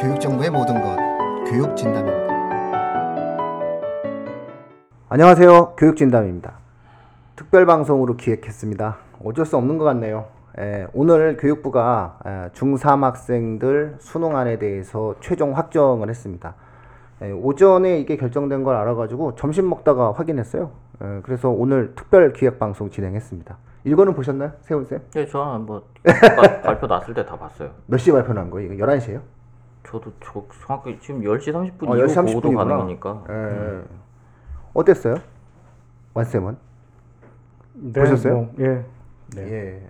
교육정보의 모든 것 교육진담입니다. 안녕하세요. 교육진담입니다. 특별방송으로 기획했습니다. 어쩔 수 없는 것 같네요. 에, 오늘 교육부가 에, 중3 학생들 수능안에 대해서 최종 확정을 했습니다. 에, 오전에 이게 결정된 걸 알아가지고 점심 먹다가 확인했어요. 에, 그래서 오늘 특별 기획 방송 진행했습니다. 이거는 보셨나요? 세훈쌤? 예, 저는 뭐 발- 발표 났을 때 다 봤어요. 몇 시에 발표 난 거예요? 이거 11시에요? 저도 저 정확히 지금 10시 30분 어, 이후 10시 30분 보고도 이구나. 가는 거니까. 에, 어땠어요? 완쌤은? 네, 보셨어요? 뭐, 예. 네. 예.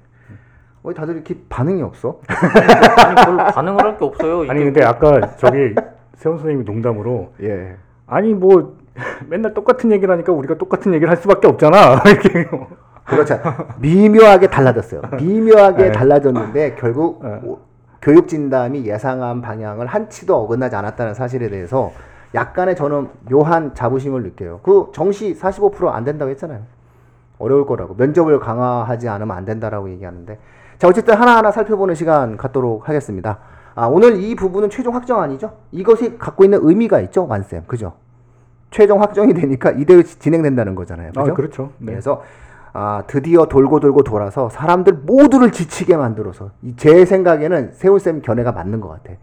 왜 다들 이렇게 반응이 없어? 아니 별로 반응을 할 게 없어요. 아니 근데 아까 저기 세훈 선생님이 농담으로 예. 아니 뭐 맨날 똑같은 얘기를 하니까 우리가 똑같은 얘기를 할 수밖에 없잖아 이렇게 그렇죠. 미묘하게 달라졌어요. 미묘하게 네. 달라졌는데 결국 네. 오- 교육 진담이 예상한 방향을 한치도 어긋나지 않았다는 사실에 대해서 약간의 저는 묘한 자부심을 느껴요. 그 정시 45%안 된다고 했잖아요. 어려울 거라고 면접을 강화하지 않으면 안 된다라고 얘기하는데 자 어쨌든 하나하나 살펴보는 시간 갖도록 하겠습니다. 아 오늘 이 부분은 최종 확정 아니죠? 이것이 갖고 있는 의미가 있죠, 완쌤, 그죠? 최종 확정이 되니까 이대로 진행된다는 거잖아요, 아 그죠? 그렇죠 네. 그래서 아, 드디어 돌고 돌고 돌아서 사람들 모두를 지치게 만들어서 이- 제 생각에는 세훈쌤 견해가 맞는 것 같아.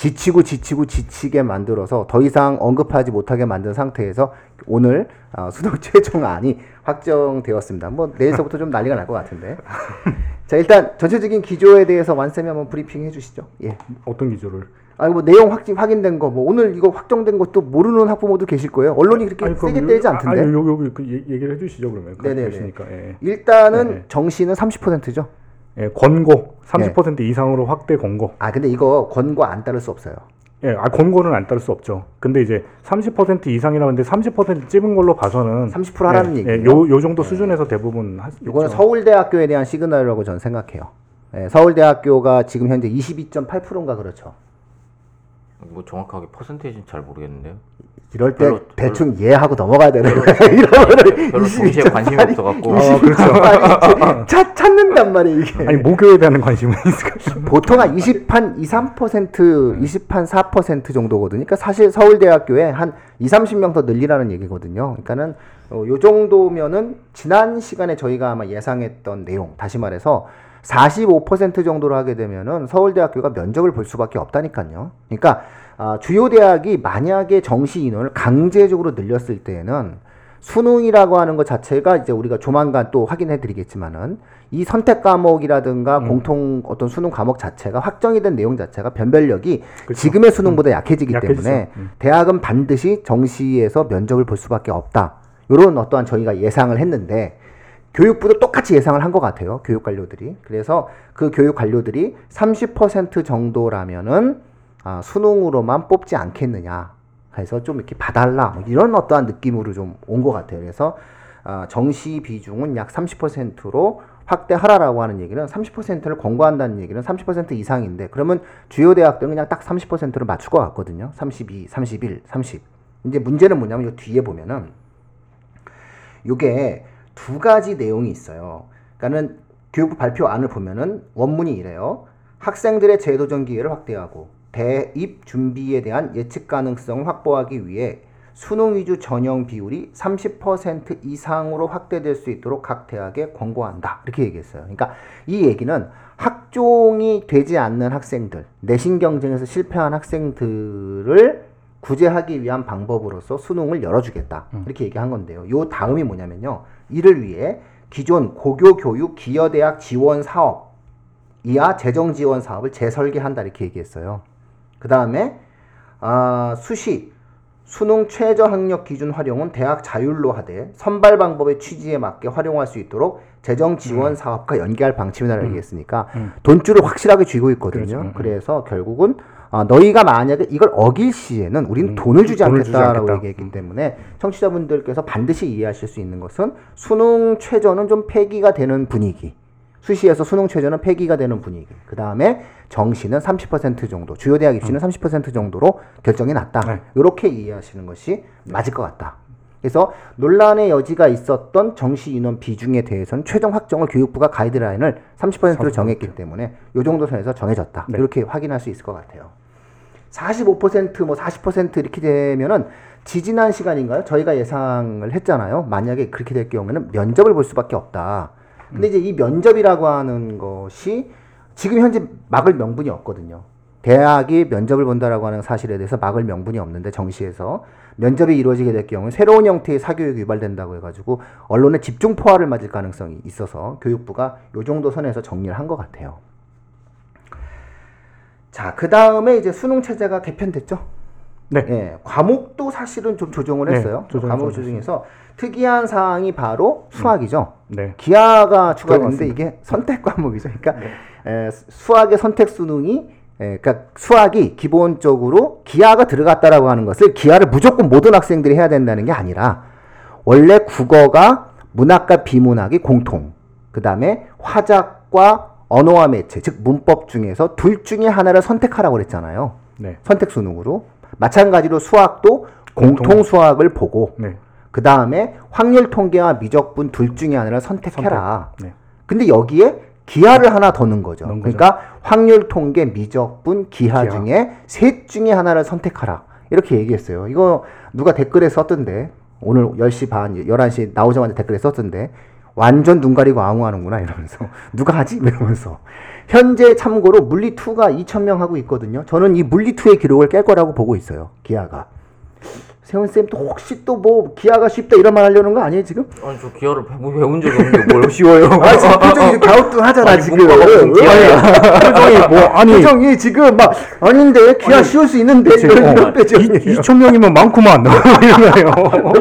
지치고 지치고 지치게 만들어서 더 이상 언급하지 못하게 만든 상태에서 오늘 아, 수능 최종안이 확정되었습니다. 뭐 내일서부터 좀 난리가 날 것 같은데. 자 일단 전체적인 기조에 대해서 완쌤이 한번 브리핑 해주시죠. 예. 어떤 기조를 아니 뭐 내용 확진 확인된 거 뭐 오늘 이거 확정된 것도 모르는 학부모도 계실 거예요. 언론이 그렇게 아니, 세게 요- 때리지 않던데. 아니 요, 요, 그 얘- 얘기를 해주시죠 그러면 네네네. 그러시니까 예. 일단은 네네. 정시는 30%죠. 예, 권고 30% 이상으로 확대 권고 아 근데 이거 권고 안 따를 수 없어요. 예, 아 권고는 안 따를 수 없죠 근데 이제 30% 이상이라는데 30% 찝은 걸로 봐서는 30% 하라는 예, 얘기예요. 예, 요, 요 정도 수준에서 대부분 하, 이거는. 서울대학교에 대한 시그널이라고 저는 생각해요. 예, 서울대학교가 지금 현재 22.8%인가 그렇죠. 뭐 정확하게 퍼센테이지는 잘 모르겠는데요. 이럴 때 별로- 대충 이해하고 넘어가야 되는 거예요. 이러면은 별로 정시에 관심이 없어갖고 어, 그렇죠. 찾, 찾는단 말이에요 이게. 아니 모교에 대한 관심은 있을까 보통 한 20한 2, 3% 20한 4% 정도거든요. 그러니까 사실 서울대학교에 한 2, 30명 더 늘리라는 얘기거든요. 그러니까는 어, 요 정도면은 지난 시간에 저희가 아마 예상했던 내용 다시 말해서 45% 정도로 하게 되면은 서울대학교가 면접을 볼 수밖에 없다니까요. 그러니까 아, 주요 대학이 만약에 정시 인원을 강제적으로 늘렸을 때에는 수능이라고 하는 것 자체가 이제 우리가 조만간 또 확인해 드리겠지만은 이 선택 과목이라든가 음. 공통 어떤 수능 과목 자체가 확정이 된 내용 자체가 변별력이 그렇죠. 지금의 수능보다 약해지기 약해지죠. 때문에 음. 대학은 반드시 정시에서 면접을 볼 수밖에 없다. 이런 어떠한 저희가 예상을 했는데 교육부도 똑같이 예상을 한 것 같아요. 교육 관료들이. 그래서 그 교육 관료들이 30% 정도라면은 아, 수능으로만 뽑지 않겠느냐. 해서 좀 이렇게 봐달라. 뭐 이런 어떠한 느낌으로 좀 온 것 같아요. 그래서 아, 정시 비중은 약 30%로 확대하라라고 하는 얘기는 30%를 권고한다는 얘기는 30% 이상인데 그러면 주요 대학들은 그냥 딱 30%를 맞출 것 같거든요. 32, 31, 30. 이제 문제는 뭐냐면 이 뒤에 보면은 요게 두 가지 내용이 있어요. 그러니까는 교육부 발표안을 보면은 원문이 이래요. 학생들의 제도적 기회를 확대하고 대입 준비에 대한 예측 가능성을 확보하기 위해 수능 위주 전형 비율이 30% 이상으로 확대될 수 있도록 각 대학에 권고한다. 이렇게 얘기했어요. 그러니까 이 얘기는 학종이 되지 않는 학생들, 내신 경쟁에서 실패한 학생들을 구제하기 위한 방법으로서 수능을 열어주겠다. 이렇게 얘기한 건데요. 요 다음이 뭐냐면요. 이를 위해 기존 고교 교육 기여대학 지원 사업 이하 재정 지원 사업을 재설계한다 이렇게 얘기했어요. 그 다음에 아, 수시 수능 최저 학력 기준 활용은 대학 자율로 하되 선발 방법의 취지에 맞게 활용할 수 있도록 재정 지원 사업과 연계할 방침이라고 얘기했으니까 음. 돈줄을 확실하게 쥐고 있거든요. 그렇죠. 음. 그래서 결국은 아, 너희가 만약에 이걸 어길 시에는 우리는 음, 돈을 주지 돈을 주지 않겠다라고 않겠다. 얘기했기 때문에 청취자분들께서 반드시 이해하실 수 있는 것은 수능 최저는 좀 폐기가 되는 분위기. 수시에서 수능 최저는 폐기가 되는 분위기. 그 다음에 정시는 30% 정도, 주요 대학 입시는 30% 정도로 결정이 났다. 네. 이렇게 이해하시는 것이 맞을 것 같다. 그래서 논란의 여지가 있었던 정시 인원 비중에 대해서는 최종 확정을 교육부가 가이드라인을 30%로 정했기 때문에 요 정도 선에서 정해졌다. 네. 이렇게 확인할 수 있을 것 같아요. 45%뭐 40% 이렇게 되면은 지지난 시간인가요? 저희가 예상을 했잖아요. 만약에 그렇게 될 경우에는 면접을 볼 수밖에 없다. 근데 이제 이 면접이라고 하는 것이 지금 현재 막을 명분이 없거든요. 대학이 면접을 본다라고 하는 사실에 대해서 막을 명분이 없는데 정시에서 면접이 이루어지게 될 경우 새로운 형태의 사교육이 유발된다고 해가지고 언론의 집중 포화를 맞을 가능성이 있어서 교육부가 요 정도 선에서 정리를 한 것 같아요. 자, 그 다음에 이제 수능 체제가 개편됐죠. 네. 예, 과목도 사실은 좀 조정을 네, 했어요. 조정을 과목 좀 조정에서 특이한 사항이 바로 수학이죠. 네. 기하가 추가됐는데. 이게 선택 과목이죠. 그러니까 에, 수학의 선택 수능이 에, 그러니까 수학이 기본적으로 기하가 들어갔다라고 하는 것을 기하를 무조건 모든 학생들이 해야 된다는 게 아니라 원래 국어가 문학과 비문학이 공통. 그 다음에 화작과 언어와 매체, 즉 문법 중에서 둘 중에 하나를 선택하라고 그랬잖아요. 네. 선택 수능으로. 마찬가지로 수학도 공통 수학을 보고 네. 그 다음에 확률 통계와 미적분 둘 중에 하나를 선택해라. 네. 근데 여기에 기하를 하나 더 넣은 거죠. 넣은 거죠. 그러니까 확률 통계, 미적분, 기하, 기하. 중에 셋 중에 하나를 선택하라. 이렇게 얘기했어요. 이거 누가 댓글에 썼던데. 오늘 10시 반, 11시 나오자마자 댓글에 썼던데. 완전 눈 가리고 아웅하는구나 이러면서 누가 하지? 이러면서 현재 참고로 물리2가 2,000명 하고 있거든요. 저는 이 물리2의 기록을 깰 거라고 보고 있어요. 기하가. 세훈 쌤 또 혹시 또 뭐 기하가 쉽다 이런 말 하려는 거 아니에요 지금? 아니 저 기어를 배우, 배운 적이 없는데 뭘 쉬워요? 아 지금 표정이 갸우뚱하잖아 아니, 지금. 표정이 뭐 아니. 표정이 지금 막 아닌데 기하 씌울 수 있는데 그치, 이런, 어, 이런 표정이에요 2천 명이면 많구만. 이러네요.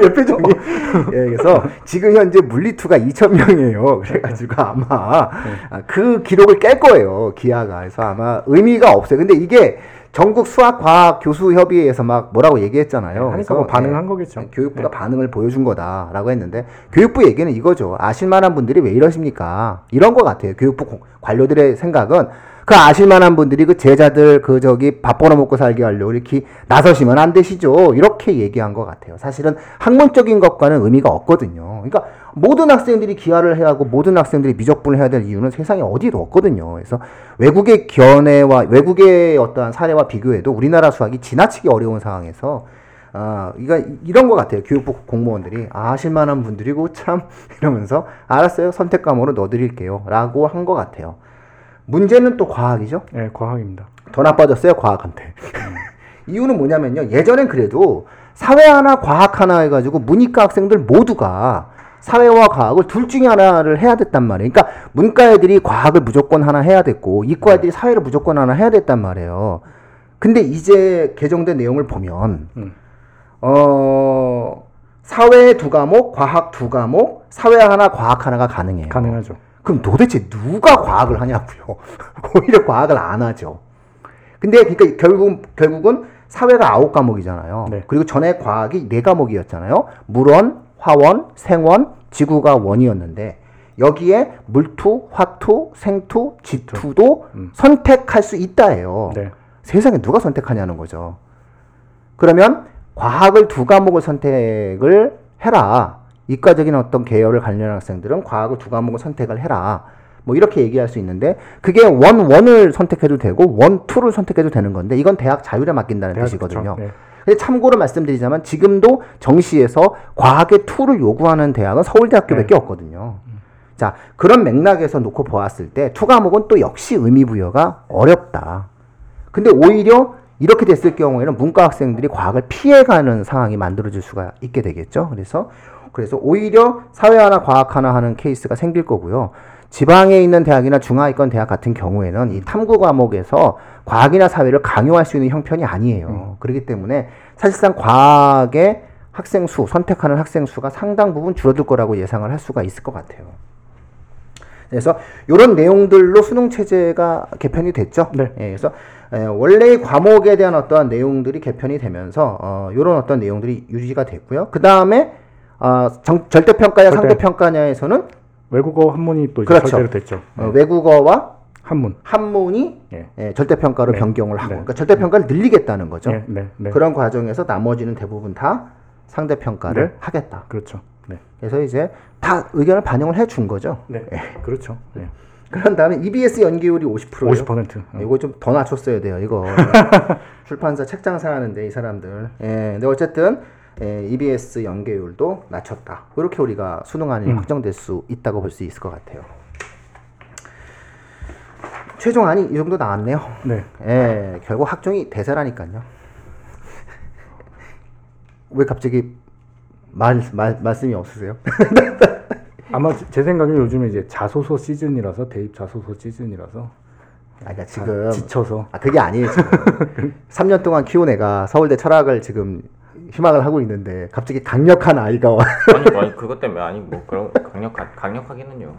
이 표정이? 예, 그래서 지금 현재 물리투가 2천 명이에요. 그래가지고 아마 아, 그 기록을 깰 거예요 기하가. 그래서 아마 의미가 없어요. 근데 이게 전국 수학과학 교수협의회에서 막 뭐라고 얘기했잖아요 하니까 그래서, 뭐 반응한 예, 거겠죠. 교육부가 반응을 보여준 거다라고 했는데 교육부 얘기는 이거죠. 아실만한 분들이 왜 이러십니까? 이런 것 같아요. 교육부 공- 관료들의 생각은 그 아실만한 분들이 그 제자들 그 저기 밥 벌어 먹고 살게 하려고 이렇게 나서시면 안 되시죠. 이렇게 얘기한 것 같아요. 사실은 학문적인 것과는 의미가 없거든요. 그러니까 모든 학생들이 기하를 해야 하고 모든 학생들이 미적분을 해야 될 이유는 세상에 어디에도 없거든요. 그래서 외국의 견해와 외국의 어떠한 사례와 비교해도 우리나라 수학이 지나치게 어려운 상황에서 아, 이거 이런 것 같아요. 교육부 공무원들이 아, 아실만한 분들이고 참 이러면서 알았어요. 선택 과목으로 넣어드릴게요.라고 한 것 같아요. 문제는 또 과학이죠. 네, 과학입니다. 더 나빠졌어요 과학한테. 이유는 뭐냐면요. 예전엔 그래도 사회 하나 과학 하나 해가지고 문이과 학생들 모두가 사회와 과학을 둘 중에 하나를 해야 됐단 말이에요. 그러니까 문과 애들이 과학을 무조건 하나 해야 됐고 이과 애들이 사회를 무조건 하나 해야 됐단 말이에요. 근데 이제 개정된 내용을 보면 음. 어 사회 두 과목, 과학 두 과목, 사회 하나, 과학 하나가 가능해요. 가능하죠. 그럼 도대체 누가 과학을 하냐고요. 오히려 과학을 안 하죠. 근데 그러니까 결국 결국은 사회가 아홉 과목이잖아요. 네. 그리고 전에 과학이 네 과목이었잖아요. 물원, 화원, 생원, 지구가 원이었는데 여기에 물투, 화투, 생투, 지투도 음. 선택할 수 있다예요. 네. 세상에 누가 선택하냐는 거죠. 그러면 과학을 두 과목을 선택을 해라. 이과적인 어떤 계열을 관련한 학생들은 과학을 두 과목을 선택을 해라. 뭐 이렇게 얘기할 수 있는데 그게 one one을 선택해도 되고 one two를 선택해도 되는 건데 이건 대학 자율에 맡긴다는 대학 뜻이거든요. 그쵸. 네. 근데 참고로 말씀드리자면 지금도 정시에서 과학의 two를 요구하는 대학은 서울대학교밖에 없거든요. 자 그런 맥락에서 놓고 보았을 때 two 과목은 또 역시 의미 부여가 어렵다. 근데 오히려 이렇게 됐을 경우에는 문과 학생들이 과학을 피해가는 상황이 만들어질 수가 있게 되겠죠. 그래서 그래서 오히려 사회 하나 과학 하나 하는 케이스가 생길 거고요. 지방에 있는 대학이나 중하위권 대학 같은 경우에는 이 탐구 과목에서 과학이나 사회를 강요할 수 있는 형편이 아니에요. 그렇기 때문에 사실상 과학의 학생 수, 선택하는 학생 수가 상당 부분 줄어들 거라고 예상을 할 수가 있을 것 같아요. 그래서 이런 내용들로 수능 체제가 개편이 됐죠. 네. 예, 그래서 에, 원래의 과목에 대한 어떠한 내용들이 개편이 되면서 어, 이런 어떤 내용들이 유지가 됐고요. 그 다음에 어, 정- 절대평가냐 절대. 상대평가냐에서는 외국어 한문이 또 그렇죠. 절대로 됐죠. 어, 외국어와 한문. 한문이 예. 예, 절대평가로 네. 변경을 하고, 네. 그러니까 절대평가를 늘리겠다는 거죠. 네, 네, 네. 그런 과정에서 나머지는 대부분 다 상대 평가를 네. 하겠다. 그렇죠. 네. 그래서 이제 다 의견을 반영을 해 준 거죠. 네. 그렇죠. 네. 그런 다음에 EBS 연계율이 50%예요. 50%. 어. 이거 좀 더 낮췄어야 돼요. 이거 출판사 책장 사하는데 이 사람들. 예, 근데 어쨌든 예, EBS 연계율도 낮췄다. 이렇게 우리가 수능안이 음. 확정될 수 있다고 볼 수 있을 것 같아요. 최종안이 이 정도 나왔네요. 네. 예, 결국 학종이 대세라니까요. 왜 갑자기 말, 말 말씀이 없으세요? 아마 제- 제 생각에 요즘에 이제 자소서 시즌이라서 대입 자소서 시즌이라서 아, 그러니까 지금 지쳐서 아 그게 아니에요 지금 3년 동안 키운 애가 서울대 철학을 지금 희망을 하고 있는데 갑자기 강력한 아이가 와. 아니, 아니 그것 때문에 아니 뭐 그런 강력 강력하기는요.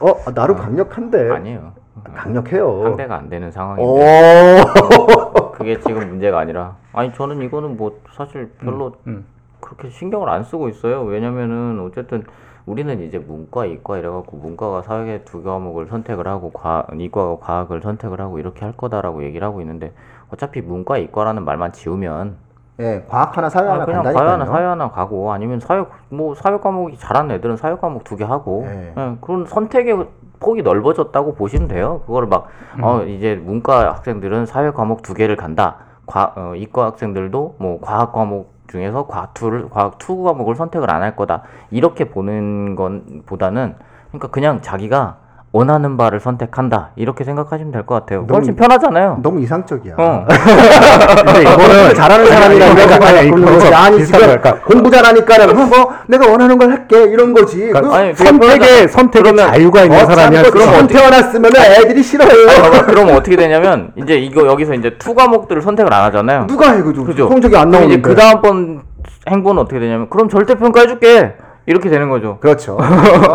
어 아, 나름 강력한데 아니에요. 강력해요. 상대가 안 되는 오 상황인데 그게 지금 문제가 아니라 아니 저는 이거는 뭐 사실 별로 음. 그렇게 신경을 안 쓰고 있어요. 왜냐면은 어쨌든 우리는 이제 문과, 이과 이래갖고 문과가 사회 두 과목을 선택을 하고 과, 이과가 과학을 선택을 하고 이렇게 할 거다라고 얘기를 하고 있는데 어차피 문과, 이과라는 말만 지우면 예 과학 하나 사회 아, 하나 그냥 간다니까요. 과학 하나 사회 하나 가고 아니면 사회 뭐 사회 과목이 잘하는 애들은 사회 과목 두 개 하고 네. 예, 그런 선택의 폭이 넓어졌다고 보시면 돼요. 그거를 막 어, 이제 문과 학생들은 사회 과목 두 개를 간다. 과 어, 이과 학생들도 뭐 과학 과목 중에서 과학 two를 과학 two 과목을 선택을 안 할 거다. 이렇게 보는 건 보다는 그러니까 그냥 자기가 원하는 바를 선택한다. 이렇게 생각하시면 될 것 같아요. 너무- 훨씬 편하잖아요. 너무 이상적이야. 어. 근데 이거는 잘하는 사람이라 이거 이거 아니야, 이거. 아니 지금 공부 잘하니까는 어, 뭐 내가 원하는 걸 할게 이런 거지. 그러니까 그, 아니. 선택에 그러면- 자유가 있는 어, 사람이야. 그럼 태어났으면 애들이 싫어해요. 봐봐, 그러면 어떻게 되냐면 이제 이거 여기서 이제 two 과목들을 선택을 안 하잖아요. 누가 해 그죠? 성적이 안 그럼 나오는데. 그 다음 번 행보는 어떻게 되냐면 그럼 절대 평가 해줄게 이렇게 되는 거죠. 그렇죠.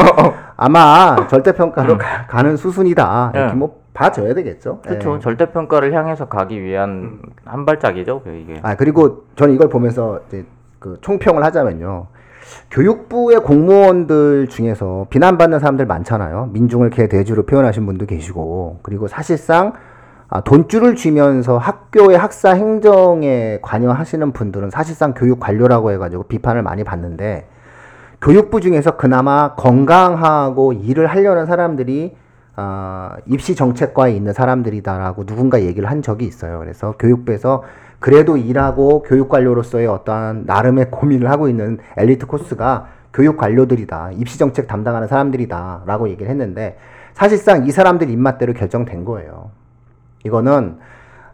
아마 절대평가로 가- 가는 수순이다. 이렇게 예. 뭐 봐줘야 되겠죠. 그렇죠. 예. 절대 평가를 향해서 가기 위한 한 발짝이죠. 그 이게. 아 그리고 저는 이걸 보면서 이제 그 총평을 하자면요. 교육부의 공무원들 중에서 비난받는 사람들 많잖아요. 민중을 개대주로 표현하신 분도 계시고, 그리고 사실상 아, 돈줄을 쥐면서 학교의 학사 행정에 관여하시는 분들은 사실상 교육 관료라고 해가지고 비판을 많이 받는데, 교육부 중에서 그나마 건강하고 일을 하려는 사람들이 아, 입시 정책과에 있는 사람들이다라고 누군가 얘기를 한 적이 있어요. 그래서 교육부에서 그래도 일하고 교육 관료로서의 어떠한 나름의 고민을 하고 있는 엘리트 코스가 교육 관료들이다. 입시 정책 담당하는 사람들이다라고 얘기를 했는데 사실상 이 사람들 입맛대로 결정된 거예요. 이거는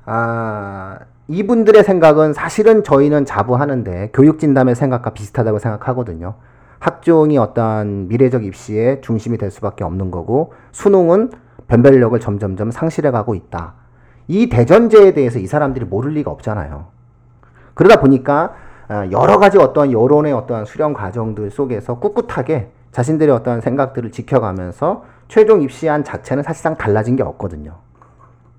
아 이분들의 생각은 사실은 저희는 자부하는데 교육 진담의 생각과 비슷하다고 생각하거든요. 학종이 어떠한 미래적 입시의 중심이 될 수밖에 없는 거고 수능은 변별력을 점점점 상실해 가고 있다. 이 대전제에 대해서 이 사람들이 모를 리가 없잖아요. 그러다 보니까 아, 여러 가지 어떠한 여론의 어떠한 수렴 과정들 속에서 꿋꿋하게 자신들의 어떠한 생각들을 지켜가면서 최종 입시안 자체는 사실상 달라진 게 없거든요.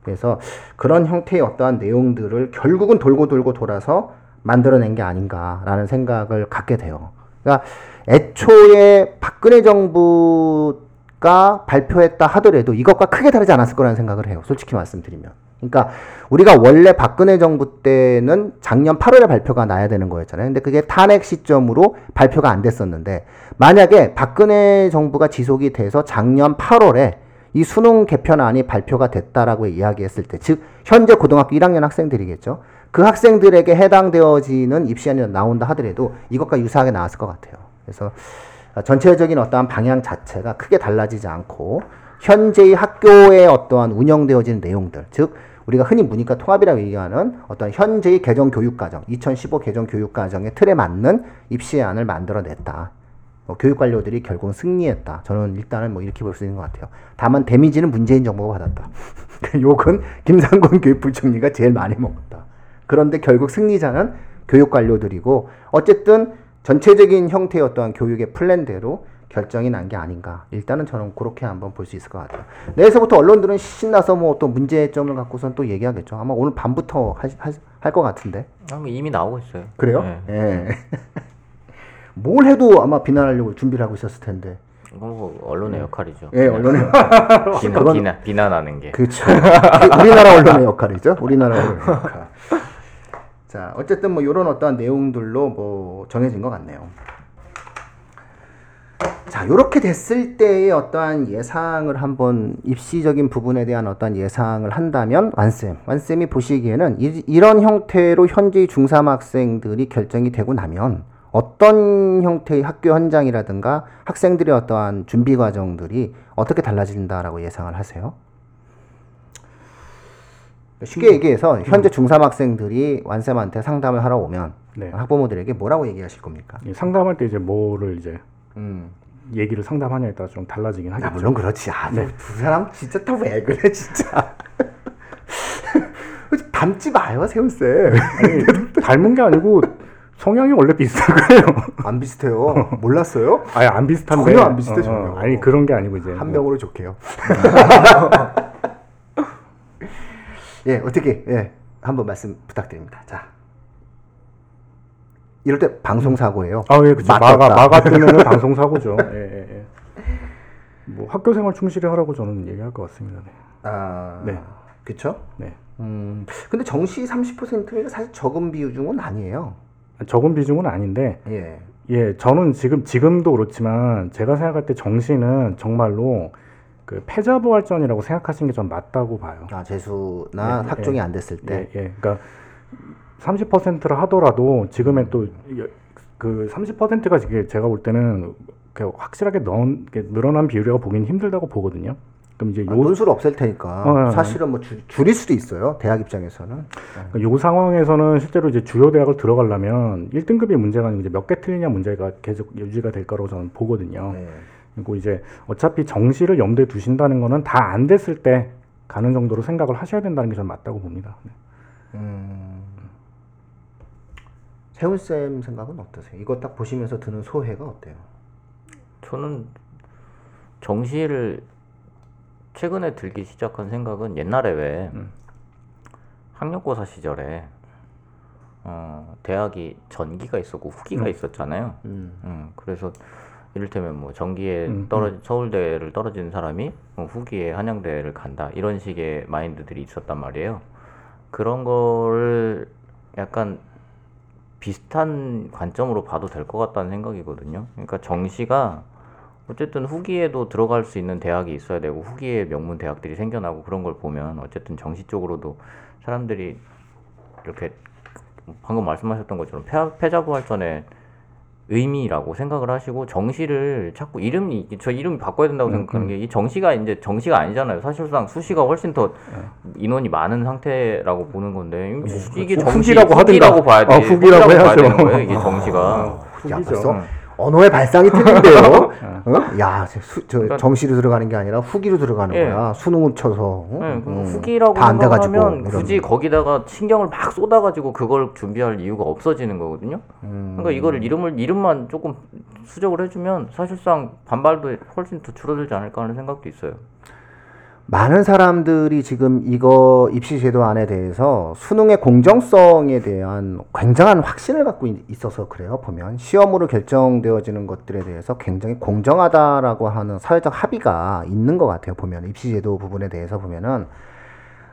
그래서 그런 형태의 어떠한 내용들을 결국은 돌고 돌고 돌아서 만들어낸 게 아닌가라는 생각을 갖게 돼요. 그러니까 애초에 박근혜 정부가 발표했다 하더라도 이것과 크게 다르지 않았을 거라는 생각을 해요. 솔직히 말씀드리면. 그러니까 우리가 원래 박근혜 정부 때는 작년 8월에 발표가 나야 되는 거였잖아요. 근데 그게 탄핵 시점으로 발표가 안 됐었는데 만약에 박근혜 정부가 지속이 돼서 작년 8월에 이 수능 개편안이 발표가 됐다라고 이야기했을 때, 즉 현재 고등학교 1학년 학생들이겠죠. 그 학생들에게 해당되어지는 입시안이 나온다 하더라도 이것과 유사하게 나왔을 것 같아요. 그래서 전체적인 어떠한 방향 자체가 크게 달라지지 않고 현재의 학교에 어떠한 운영되어지는 내용들, 즉 우리가 흔히 문이과 통합이라고 얘기하는 어떤 현재의 개정 교육과정, 2015 개정 교육과정의 틀에 맞는 입시안을 만들어냈다. 뭐 교육 관료들이 결국은 승리했다. 저는 일단은 뭐 이렇게 볼 수 있는 것 같아요. 다만 데미지는 문재인 정부가 받았다. 욕은 김상곤 교육부 총리가 제일 많이 먹었다. 그런데 결국 승리자는 교육 관료들이고 어쨌든 전체적인 형태의 어떠한 교육의 플랜대로 결정이 난 게 아닌가. 일단은 저는 그렇게 한번 볼 수 있을 것 같아요. 내에서부터 언론들은 신나서 뭐 또 문제점을 갖고선 또 얘기하겠죠. 아마 오늘 밤부터 할 것 같은데. 아, 뭐 이미 나오고 있어요. 그래요? 네. 예. 뭘 해도 아마 비난하려고 준비를 하고 있었을 텐데. 뭐 언론의 역할이죠. 예, 언론의 비난, 그건- 비난, 비난하는 게. 그렇죠. 우리나라 언론의 역할이죠. 우리나라 언론의 역할. 자, 어쨌든 뭐 이런 어떠한 내용들로 뭐 정해진 것 같네요. 자, 이렇게 됐을 때의 어떠한 예상을 한번 입시적인 부분에 대한 어떠한 예상을 한다면 완쌤, 완쌤이 보시기에는 이, 이런 형태로 현재의 중3 학생들이 결정이 되고 나면 어떤 형태의 학교 현장이라든가 학생들의 어떠한 준비 과정들이 어떻게 달라진다라고 예상을 하세요? 쉽게 얘기해서 현재 중3 학생들이 완쌤한테 상담을 하러 오면 네. 학부모들에게 뭐라고 얘기하실 겁니까? 이 상담할 때 이제 뭐를 이제 음. 얘기를 상담하냐에 따라 좀 달라지긴 야, 하겠죠. 물론 그렇지. 아, 네. 두 사람 진짜 다 왜 그래, 진짜. 닮지 마요, 세훈쌤. 아니, 닮은 게 아니고 성향이 원래 비슷한 거예요. 안 비슷해요. 몰랐어요? 아니 안 비슷한데 전혀 안 비슷해, 전혀. 아니 그런 게 아니고 이제 한뭐 명으로 좋게요. 예, 어떻게, 예, 한번 말씀 부탁드립니다. 자. 이럴 때 방송 사고예요. 아, 예. 맞췄다. 마가, 마가 뜨면은 방송 사고죠. 예, 예, 예. 뭐 학교 생활 충실히 하라고 저는 얘기할 것 같습니다. 네. 아, 네. 그쵸? 네. 음, 근데 정시 30%가 사실 적은 비중은 아니에요. 적은 비중은 아닌데, 예. 예, 저는 지금 지금도 그렇지만 제가 생각할 때 정시는 정말로 그 패자부활전이라고 생각하시는 게전 맞다고 봐요. 아, 재수나 예, 학종이 예. 안 됐을 때. 예, 예. 그러니까 30%를 하더라도 지금의 또그 30%가 이게 제가 볼 때는 그 확실하게 이렇게 늘어난 비율이라고 보기는 힘들다고 보거든요. 그럼 이제 아, 요, 논술 없앨 테니까 어, 어, 어. 사실은 뭐 줄, 줄일 수도 있어요 대학 입장에서는 그러니까 요 상황에서는 실제로 이제 주요 대학을 들어가려면 1등급이 문제가 아니고 이제 몇 개 틀리냐 문제가 계속 유지가 될 거라고 저는 보거든요. 네. 그리고 이제 어차피 정시를 염두에 두신다는 거는 다 안 됐을 때 가는 정도로 생각을 하셔야 된다는 게 저는 맞다고 봅니다. 네. 음... 세훈 쌤 생각은 어떠세요? 이거 딱 보시면서 드는 소회가 어때요? 저는 정시를 최근에 들기 시작한 생각은 옛날에 왜 음. 학력고사 시절에 어, 대학이 전기가 있었고 후기가 음. 있었잖아요. 음. 음, 그래서 이를테면 뭐 전기에 음, 떨어 서울대를 떨어진 사람이 뭐 후기에 한양대를 간다 이런 식의 마인드들이 있었단 말이에요. 그런 거를 약간 비슷한 관점으로 봐도 될 것 같다는 생각이거든요. 그러니까 정시가 어쨌든 후기에도 들어갈 수 있는 대학이 있어야 되고 후기에 명문 대학들이 생겨나고 그런 걸 보면 어쨌든 정시 쪽으로도 사람들이 이렇게 방금 말씀하셨던 것처럼 패, 패자부활전의 의미라고 생각을 하시고 정시를 자꾸 이름이 저 이름 바꿔야 된다고 음, 생각하는 게이 정시가 이제 정시가 아니잖아요. 사실상 수시가 훨씬 더 인원이 많은 상태라고 보는 건데 이게 뭐 정시 후기라고 하든가. 후기라고 봐야 돼. 어, 후기라고 봐야 해야죠. 되는 거예요. 이게 정시가. 야 후기죠. 벌써 음. 언어의 발상이 틀린데요. 어? 야, 저, 수, 저 그러니까- 정시로 들어가는 게 아니라 후기로 들어가는 예. 거야. 수능을 쳐서. 어? 네, 그 음. 후기라고 다안 돼가지고 생각하면 굳이. 거기다가 신경을 막 쏟아가지고 그걸 준비할 이유가 없어지는 거거든요. 음. 그러니까 이거를 이름을 이름만 조금 수정을 해주면 사실상 반발도 훨씬 더 줄어들지 않을까 하는 생각도 있어요. 많은 사람들이 지금 이거 입시 제도 안에 대해서 수능의 공정성에 대한 굉장한 확신을 갖고 있- 있어서 그래요. 보면 시험으로 결정되어지는 것들에 대해서 굉장히 공정하다라고 하는 사회적 합의가 있는 것 같아요. 보면 입시 제도 부분에 대해서 보면은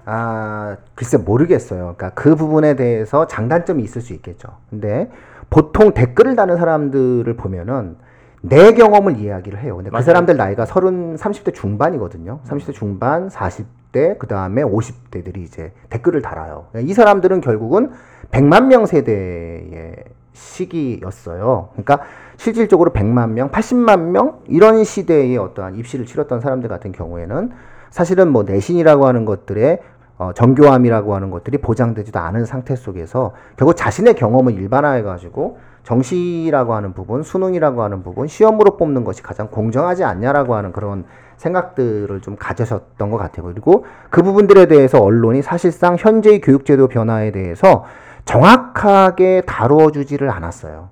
아 글쎄 모르겠어요. 그러니까 그 부분에 대해서 장단점이 있을 수 있겠죠. 근데 보통 댓글을 다는 사람들을 보면은 내 경험을 이야기를 해요. 근데 그 맞아요. 사람들 나이가 30, 30대 중반이거든요. 30대 중반, 40대, 그 다음에 50대들이 이제 댓글을 달아요. 이 사람들은 결국은 100만 명 세대의 시기였어요. 그러니까 실질적으로 100만 명, 80만 명 이런 시대의 어떠한 입시를 치렀던 사람들 같은 경우에는 사실은 뭐 내신이라고 하는 것들의 어, 정교함이라고 하는 것들이 보장되지도 않은 상태 속에서 결국 자신의 경험을 일반화해 가지고 정시라고 하는 부분, 수능이라고 하는 부분, 시험으로 뽑는 것이 가장 공정하지 않냐라고 하는 그런 생각들을 좀 가져셨던 것 같아요. 그리고 그 부분들에 대해서 언론이 사실상 현재의 교육제도 변화에 대해서 정확하게 다뤄주지를 않았어요.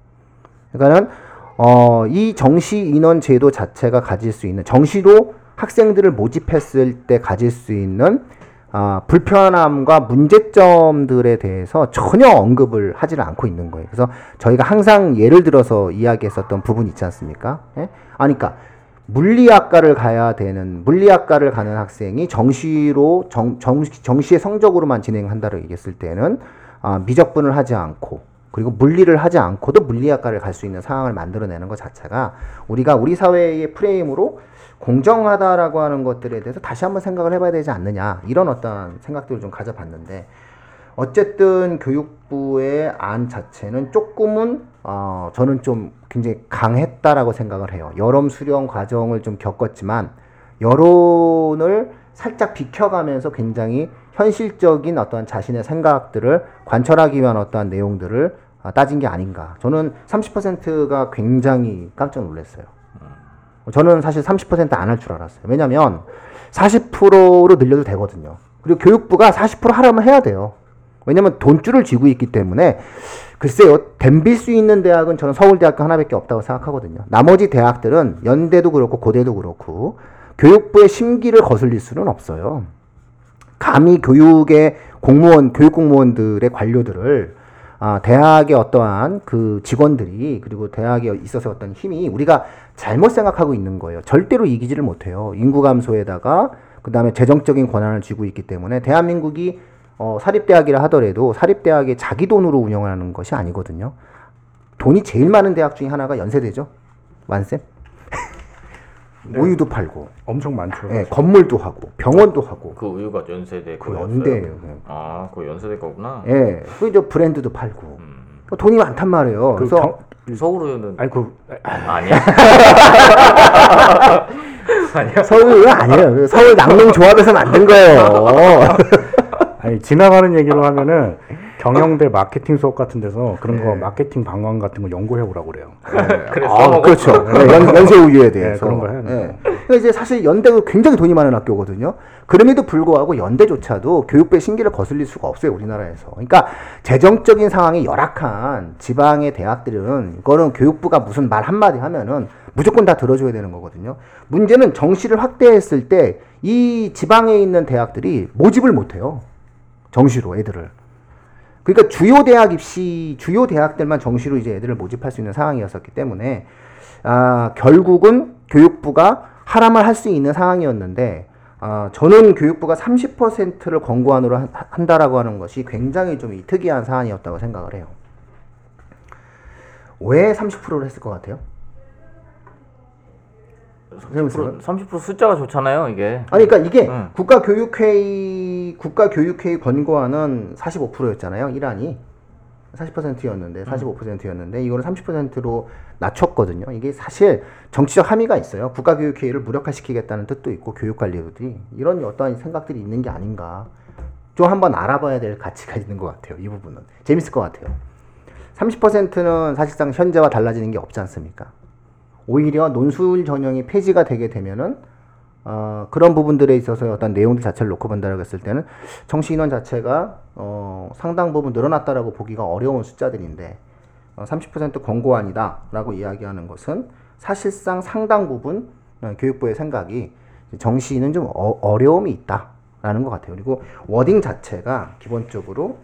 그러니까는 어, 이 정시 인원 제도 자체가 가질 수 있는 정시로 학생들을 모집했을 때 가질 수 있는 아, 불편함과 문제점들에 대해서 전혀 언급을 하지를 않고 있는 거예요. 그래서 저희가 항상 예를 들어서 이야기했었던 부분 있지 않습니까? 예? 아니, 그러니까 물리학과를 가야 되는 물리학과를 가는 학생이 정시로 정, 정, 정시의 성적으로만 진행한다고 얘기했을 때는 아, 미적분을 하지 않고 그리고 물리를 하지 않고도 물리학과를 갈 수 있는 상황을 만들어내는 것 자체가 우리가 우리 사회의 프레임으로 공정하다라고 하는 것들에 대해서 다시 한번 생각을 해봐야 되지 않느냐 이런 어떤 생각들을 좀 가져봤는데 어쨌든 교육부의 안 자체는 조금은 어, 저는 좀 굉장히 강했다라고 생각을 해요. 여론 수렴 과정을 좀 겪었지만 여론을 살짝 비켜가면서 굉장히 현실적인 어떤 자신의 생각들을 관철하기 위한 어떠한 내용들을 아, 따진 게 아닌가. 저는 30%가 굉장히 깜짝 놀랐어요. 저는 사실 30%안 할 줄 알았어요. 왜냐면 40%로 늘려도 되거든요. 그리고 교육부가 40% 하라면 해야 돼요. 왜냐면 돈줄을 쥐고 있기 때문에 글쎄요, 덤빌 수 있는 대학은 저는 서울대학교 하나밖에 없다고 생각하거든요. 나머지 대학들은 연대도 그렇고 고대도 그렇고 교육부의 심기를 거슬릴 수는 없어요. 감히 교육의 공무원, 교육 공무원들의 관료들을 아, 대학의 어떠한 그 직원들이 그리고 대학에 있어서 어떤 힘이 우리가 잘못 생각하고 있는 거예요. 절대로 이기지를 못해요. 인구 감소에다가 그 다음에 재정적인 권한을 쥐고 있기 때문에 대한민국이 어, 사립대학이라 하더라도 사립대학이 자기 돈으로 운영하는 것이 아니거든요. 돈이 제일 많은 대학 중에 하나가 연세대죠. 완쌤. 우유도 팔고, 엄청 많죠. 예, 건물도 하고, 병원도 하고, 그 우유가 연세대 그 거였어요? 연대예요. 그냥. 아, 그 연세대 거구나. 예, 그저 브랜드도 팔고, 음. 돈이 많단 말이에요. 그 그래서 경- 서울 우유는 아니 그 아니야. 아니야. 서울 아니에요. 서울 낙농조합에서 만든 거예요. 아니 지나가는 얘기로 하면은 경영대 마케팅 수업 같은 데서 그런 거 네. 마케팅 방황 같은 거 연구해 보라고 그래요. 그래, 아, 써먹었어. 그렇죠. 네, 연, 연세 우유에 대해서. 그런 거 해야 돼요. 네. 그러니까 이제 사실 연대가 굉장히 돈이 많은 학교거든요. 그럼에도 불구하고 연대조차도 교육부의 신기를 거슬릴 수가 없어요, 우리나라에서. 그러니까 재정적인 상황이 열악한 지방의 대학들은 이거는 교육부가 무슨 말 한마디 하면은 무조건 다 들어줘야 되는 거거든요. 문제는 정시를 확대했을 때 이 지방에 있는 대학들이 모집을 못해요. 정시로 애들을. 그러니까 주요 대학 입시 주요 대학들만 정시로 이제 애들을 모집할 수 있는 상황이었었기 때문에 아 결국은 교육부가 하라만 할수 있는 상황이었는데 아 저는 교육부가 30%를 권고안으로 한- 한다라고 하는 것이 굉장히 좀 특이한 사안이었다고 생각을 해요. 왜 30%를 했을 것 같아요? 30%, 30% 숫자가 좋잖아요, 이게. 아니 그러니까 이게 응. 국가교육회의 국가교육회의 권고안은 45%였잖아요. 일환이 40%였는데 45%였는데 이거를 30%로 낮췄거든요. 이게 사실 정치적 함의가 있어요. 국가교육회의를 무력화시키겠다는 뜻도 있고 교육관리들이 이런 어떠한 생각들이 있는 게 아닌가. 좀 한번 알아봐야 될 가치가 있는 것 같아요. 이 부분은 재밌을 것 같아요. 30%는 사실상 현재와 달라지는 게 없지 않습니까? 오히려 논술 전형이 폐지가 되게 되면은 어, 그런 부분들에 있어서 어떤 내용들 자체를 놓고 본다고 했을 때는 정시 인원 자체가 어, 상당 부분 늘어났다라고 보기가 어려운 숫자들인데 어, 30% 권고안이다라고 이야기하는 것은 사실상 상당 부분 어, 교육부의 생각이 정시는 좀 어, 어려움이 있다라는 것 같아요. 그리고 워딩 자체가 기본적으로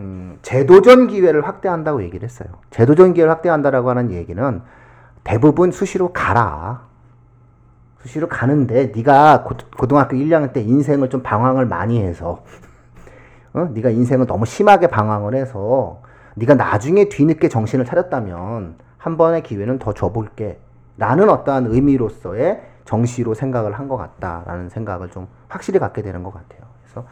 음, 제도전 기회를 확대한다고 얘기를 했어요. 제도전 기회를 확대한다라고 하는 얘기는 대부분 수시로 가라. 수시로 가는데 네가 고, 고등학교 1학년 때 인생을 좀 방황을 많이 해서 어? 네가 인생을 너무 심하게 방황을 해서 네가 나중에 뒤늦게 정신을 차렸다면 한 번의 기회는 더 줘볼게 라는 어떠한 의미로서의 정시로 생각을 한 것 같다라는 생각을 좀 확실히 갖게 되는 것 같아요. 그래서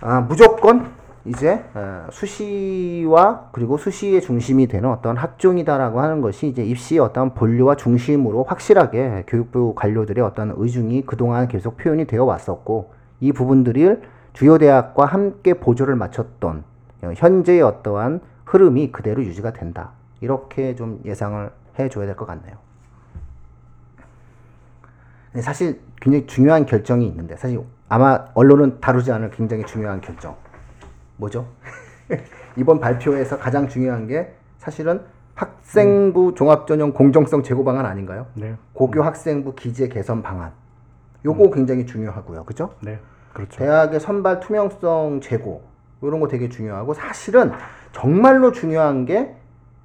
아, 무조건 이제 어, 수시와 그리고 수시의 중심이 되는 어떤 학종이다라고 하는 것이 이제 입시의 어떤 본류와 중심으로 확실하게 교육부 관료들의 어떤 의중이 그동안 계속 표현이 되어 왔었고 이 부분들을 주요 대학과 함께 보조를 맞췄던 어, 현재의 어떠한 흐름이 그대로 유지가 된다. 이렇게 좀 예상을 해 줘야 될 것 같네요. 사실 굉장히 중요한 결정이 있는데 사실 아마 언론은 다루지 않을 굉장히 중요한 결정 뭐죠? 이번 발표에서 가장 중요한 게 사실은 학생부 종합전형 공정성 제고 방안 아닌가요? 네, 고교 학생부 기재 개선 방안. 요거 굉장히 중요하고요. 그죠? 네, 그렇죠. 대학의 선발 투명성 제고 이런 거 되게 중요하고 사실은 정말로 중요한 게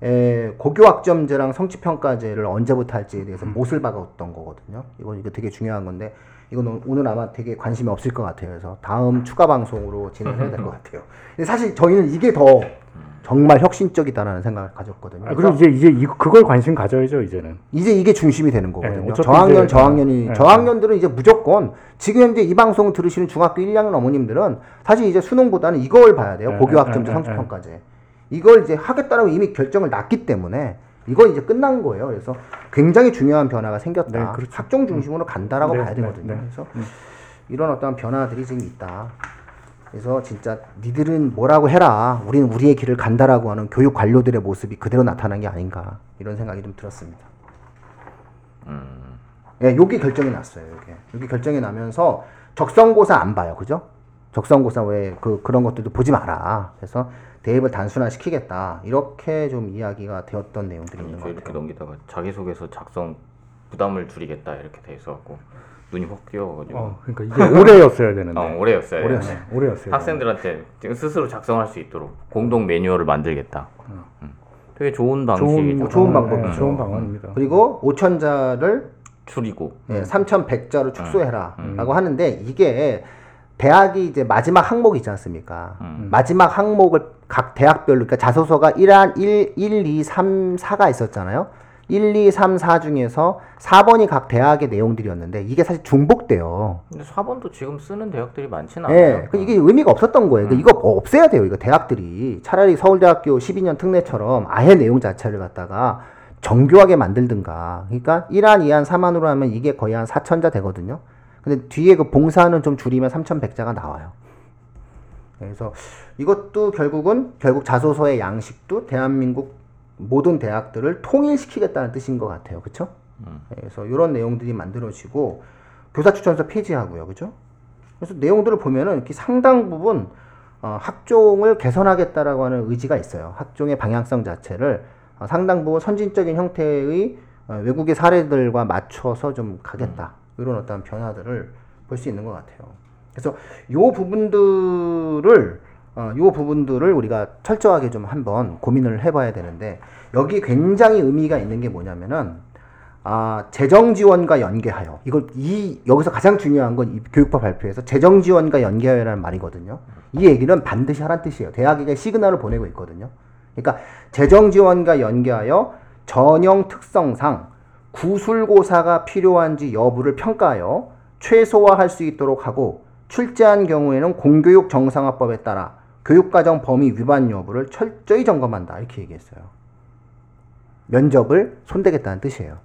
에, 고교 학점제랑 성취평가제를 언제부터 할지에 대해서 못을 박았던 거거든요. 이거 이거 되게 중요한 건데 이건 오늘 아마 되게 관심이 없을 것 같아요. 그래서 다음 추가 방송으로 진행해야 될 것 같아요. 근데 사실 저희는 이게 더 정말 혁신적이다라는 생각을 가졌거든요. 아, 그리고 이제 이제 이 그걸 관심 가져야죠 이제는. 이제 이게 중심이 되는 거거든요. 네, 저학년, 저학년이 네. 저학년들은 이제 무조건 지금 현재 이 방송을 들으시는 중학교 1, 2학년 어머님들은 사실 이제 수능보다는 이걸 봐야 돼요. 네, 고교학점제 네, 네, 성적평가제. 이걸 이제 하겠다라고 이미 결정을 났기 때문에 이건 이제 끝난 거예요. 그래서 굉장히 중요한 변화가 생겼다. 네, 그렇죠. 학종 중심으로 간다라고 네, 봐야 네, 되거든요. 네. 그래서 이런 어떤 변화들이 지금 있다. 그래서 진짜 니들은 뭐라고 해라. 우리는 우리의 길을 간다라고 하는 교육 관료들의 모습이 그대로 나타난 게 아닌가 이런 생각이 좀 들었습니다. 예, 여기 결정이 났어요. 여기 여기 결정이 나면서 적성고사 안 봐요, 그죠? 적성고사 왜 그 그런 것들도 보지 마라. 그래서 대입을 단순화 시키겠다. 이렇게 좀 이야기가 되었던 내용들이 있는 저것 이렇게. 넘기다가 자기소개서 작성 부담을 줄이겠다 이렇게 돼 있어갖고 눈이 확 뛰어가지고 어, 그러니까 이게 올해였어야 되는데. 어, 올해였어요. 올해였어요. 네, 올해였어요. 학생들한테 지금 스스로 작성할 수 있도록 공동 매뉴얼을 만들겠다. 음. 되게 좋은 좋은 방식이죠. 좋은 어, 방법이죠. 네, 좋은 방안입니다. 그리고 5천 자를 줄이고 예, 3,100자로 축소해라 음. 라고 하는데 이게 대학이 이제 마지막 항목이 있지 않습니까? 음. 마지막 항목을 각 대학별로 그러니까 자소서가 1한 1, 1, 2, 3, 4가 있었잖아요. 1, 2, 3, 4 중에서 4번이 각 대학의 내용들이었는데 이게 사실 중복돼요. 근데 4번도 지금 쓰는 대학들이 많지는 않아요. 예, 그 이게 의미가 없었던 거예요. 그 음. 이거 없애야 돼요. 이거 대학들이 차라리 서울대학교 12년 특례처럼 아예 내용 자체를 갖다가 정교하게 만들든가. 그러니까 1한, 2한, 3한으로 하면 이게 거의 한 4천자 되거든요. 근데 뒤에 그 봉사는 좀 줄이면 3,100자가 나와요. 그래서 이것도 결국은 결국 자소서의 양식도 대한민국 모든 대학들을 통일시키겠다는 뜻인 것 같아요. 그렇죠? 그래서 이런 내용들이 만들어지고 교사 추천서 폐지하고요. 그죠? 그래서 내용들을 보면은 이렇게 상당 부분 어, 학종을 개선하겠다라고 하는 의지가 있어요. 학종의 방향성 자체를 어, 상당 부분 선진적인 형태의 어, 외국의 사례들과 맞춰서 좀 가겠다. 이런 어떤 변화들을 볼 수 있는 것 같아요. 그래서 요 부분들을 어, 요 부분들을 우리가 철저하게 좀 한번 고민을 해봐야 되는데 여기 굉장히 의미가 있는 게 뭐냐면은 아, 재정 지원과 연계하여 이걸 이 여기서 가장 중요한 건 이 교육부 발표에서 재정 지원과 연계하여라는 말이거든요. 이 얘기는 반드시 하란 뜻이에요. 대학에게 시그널을 보내고 있거든요. 그러니까 재정 지원과 연계하여 전형 특성상 구술고사가 필요한지 여부를 평가하여 최소화할 수 있도록 하고 출제한 경우에는 공교육 정상화법에 따라 교육과정 범위 위반 여부를 철저히 점검한다 이렇게 얘기했어요. 면접을 손대겠다는 뜻이에요.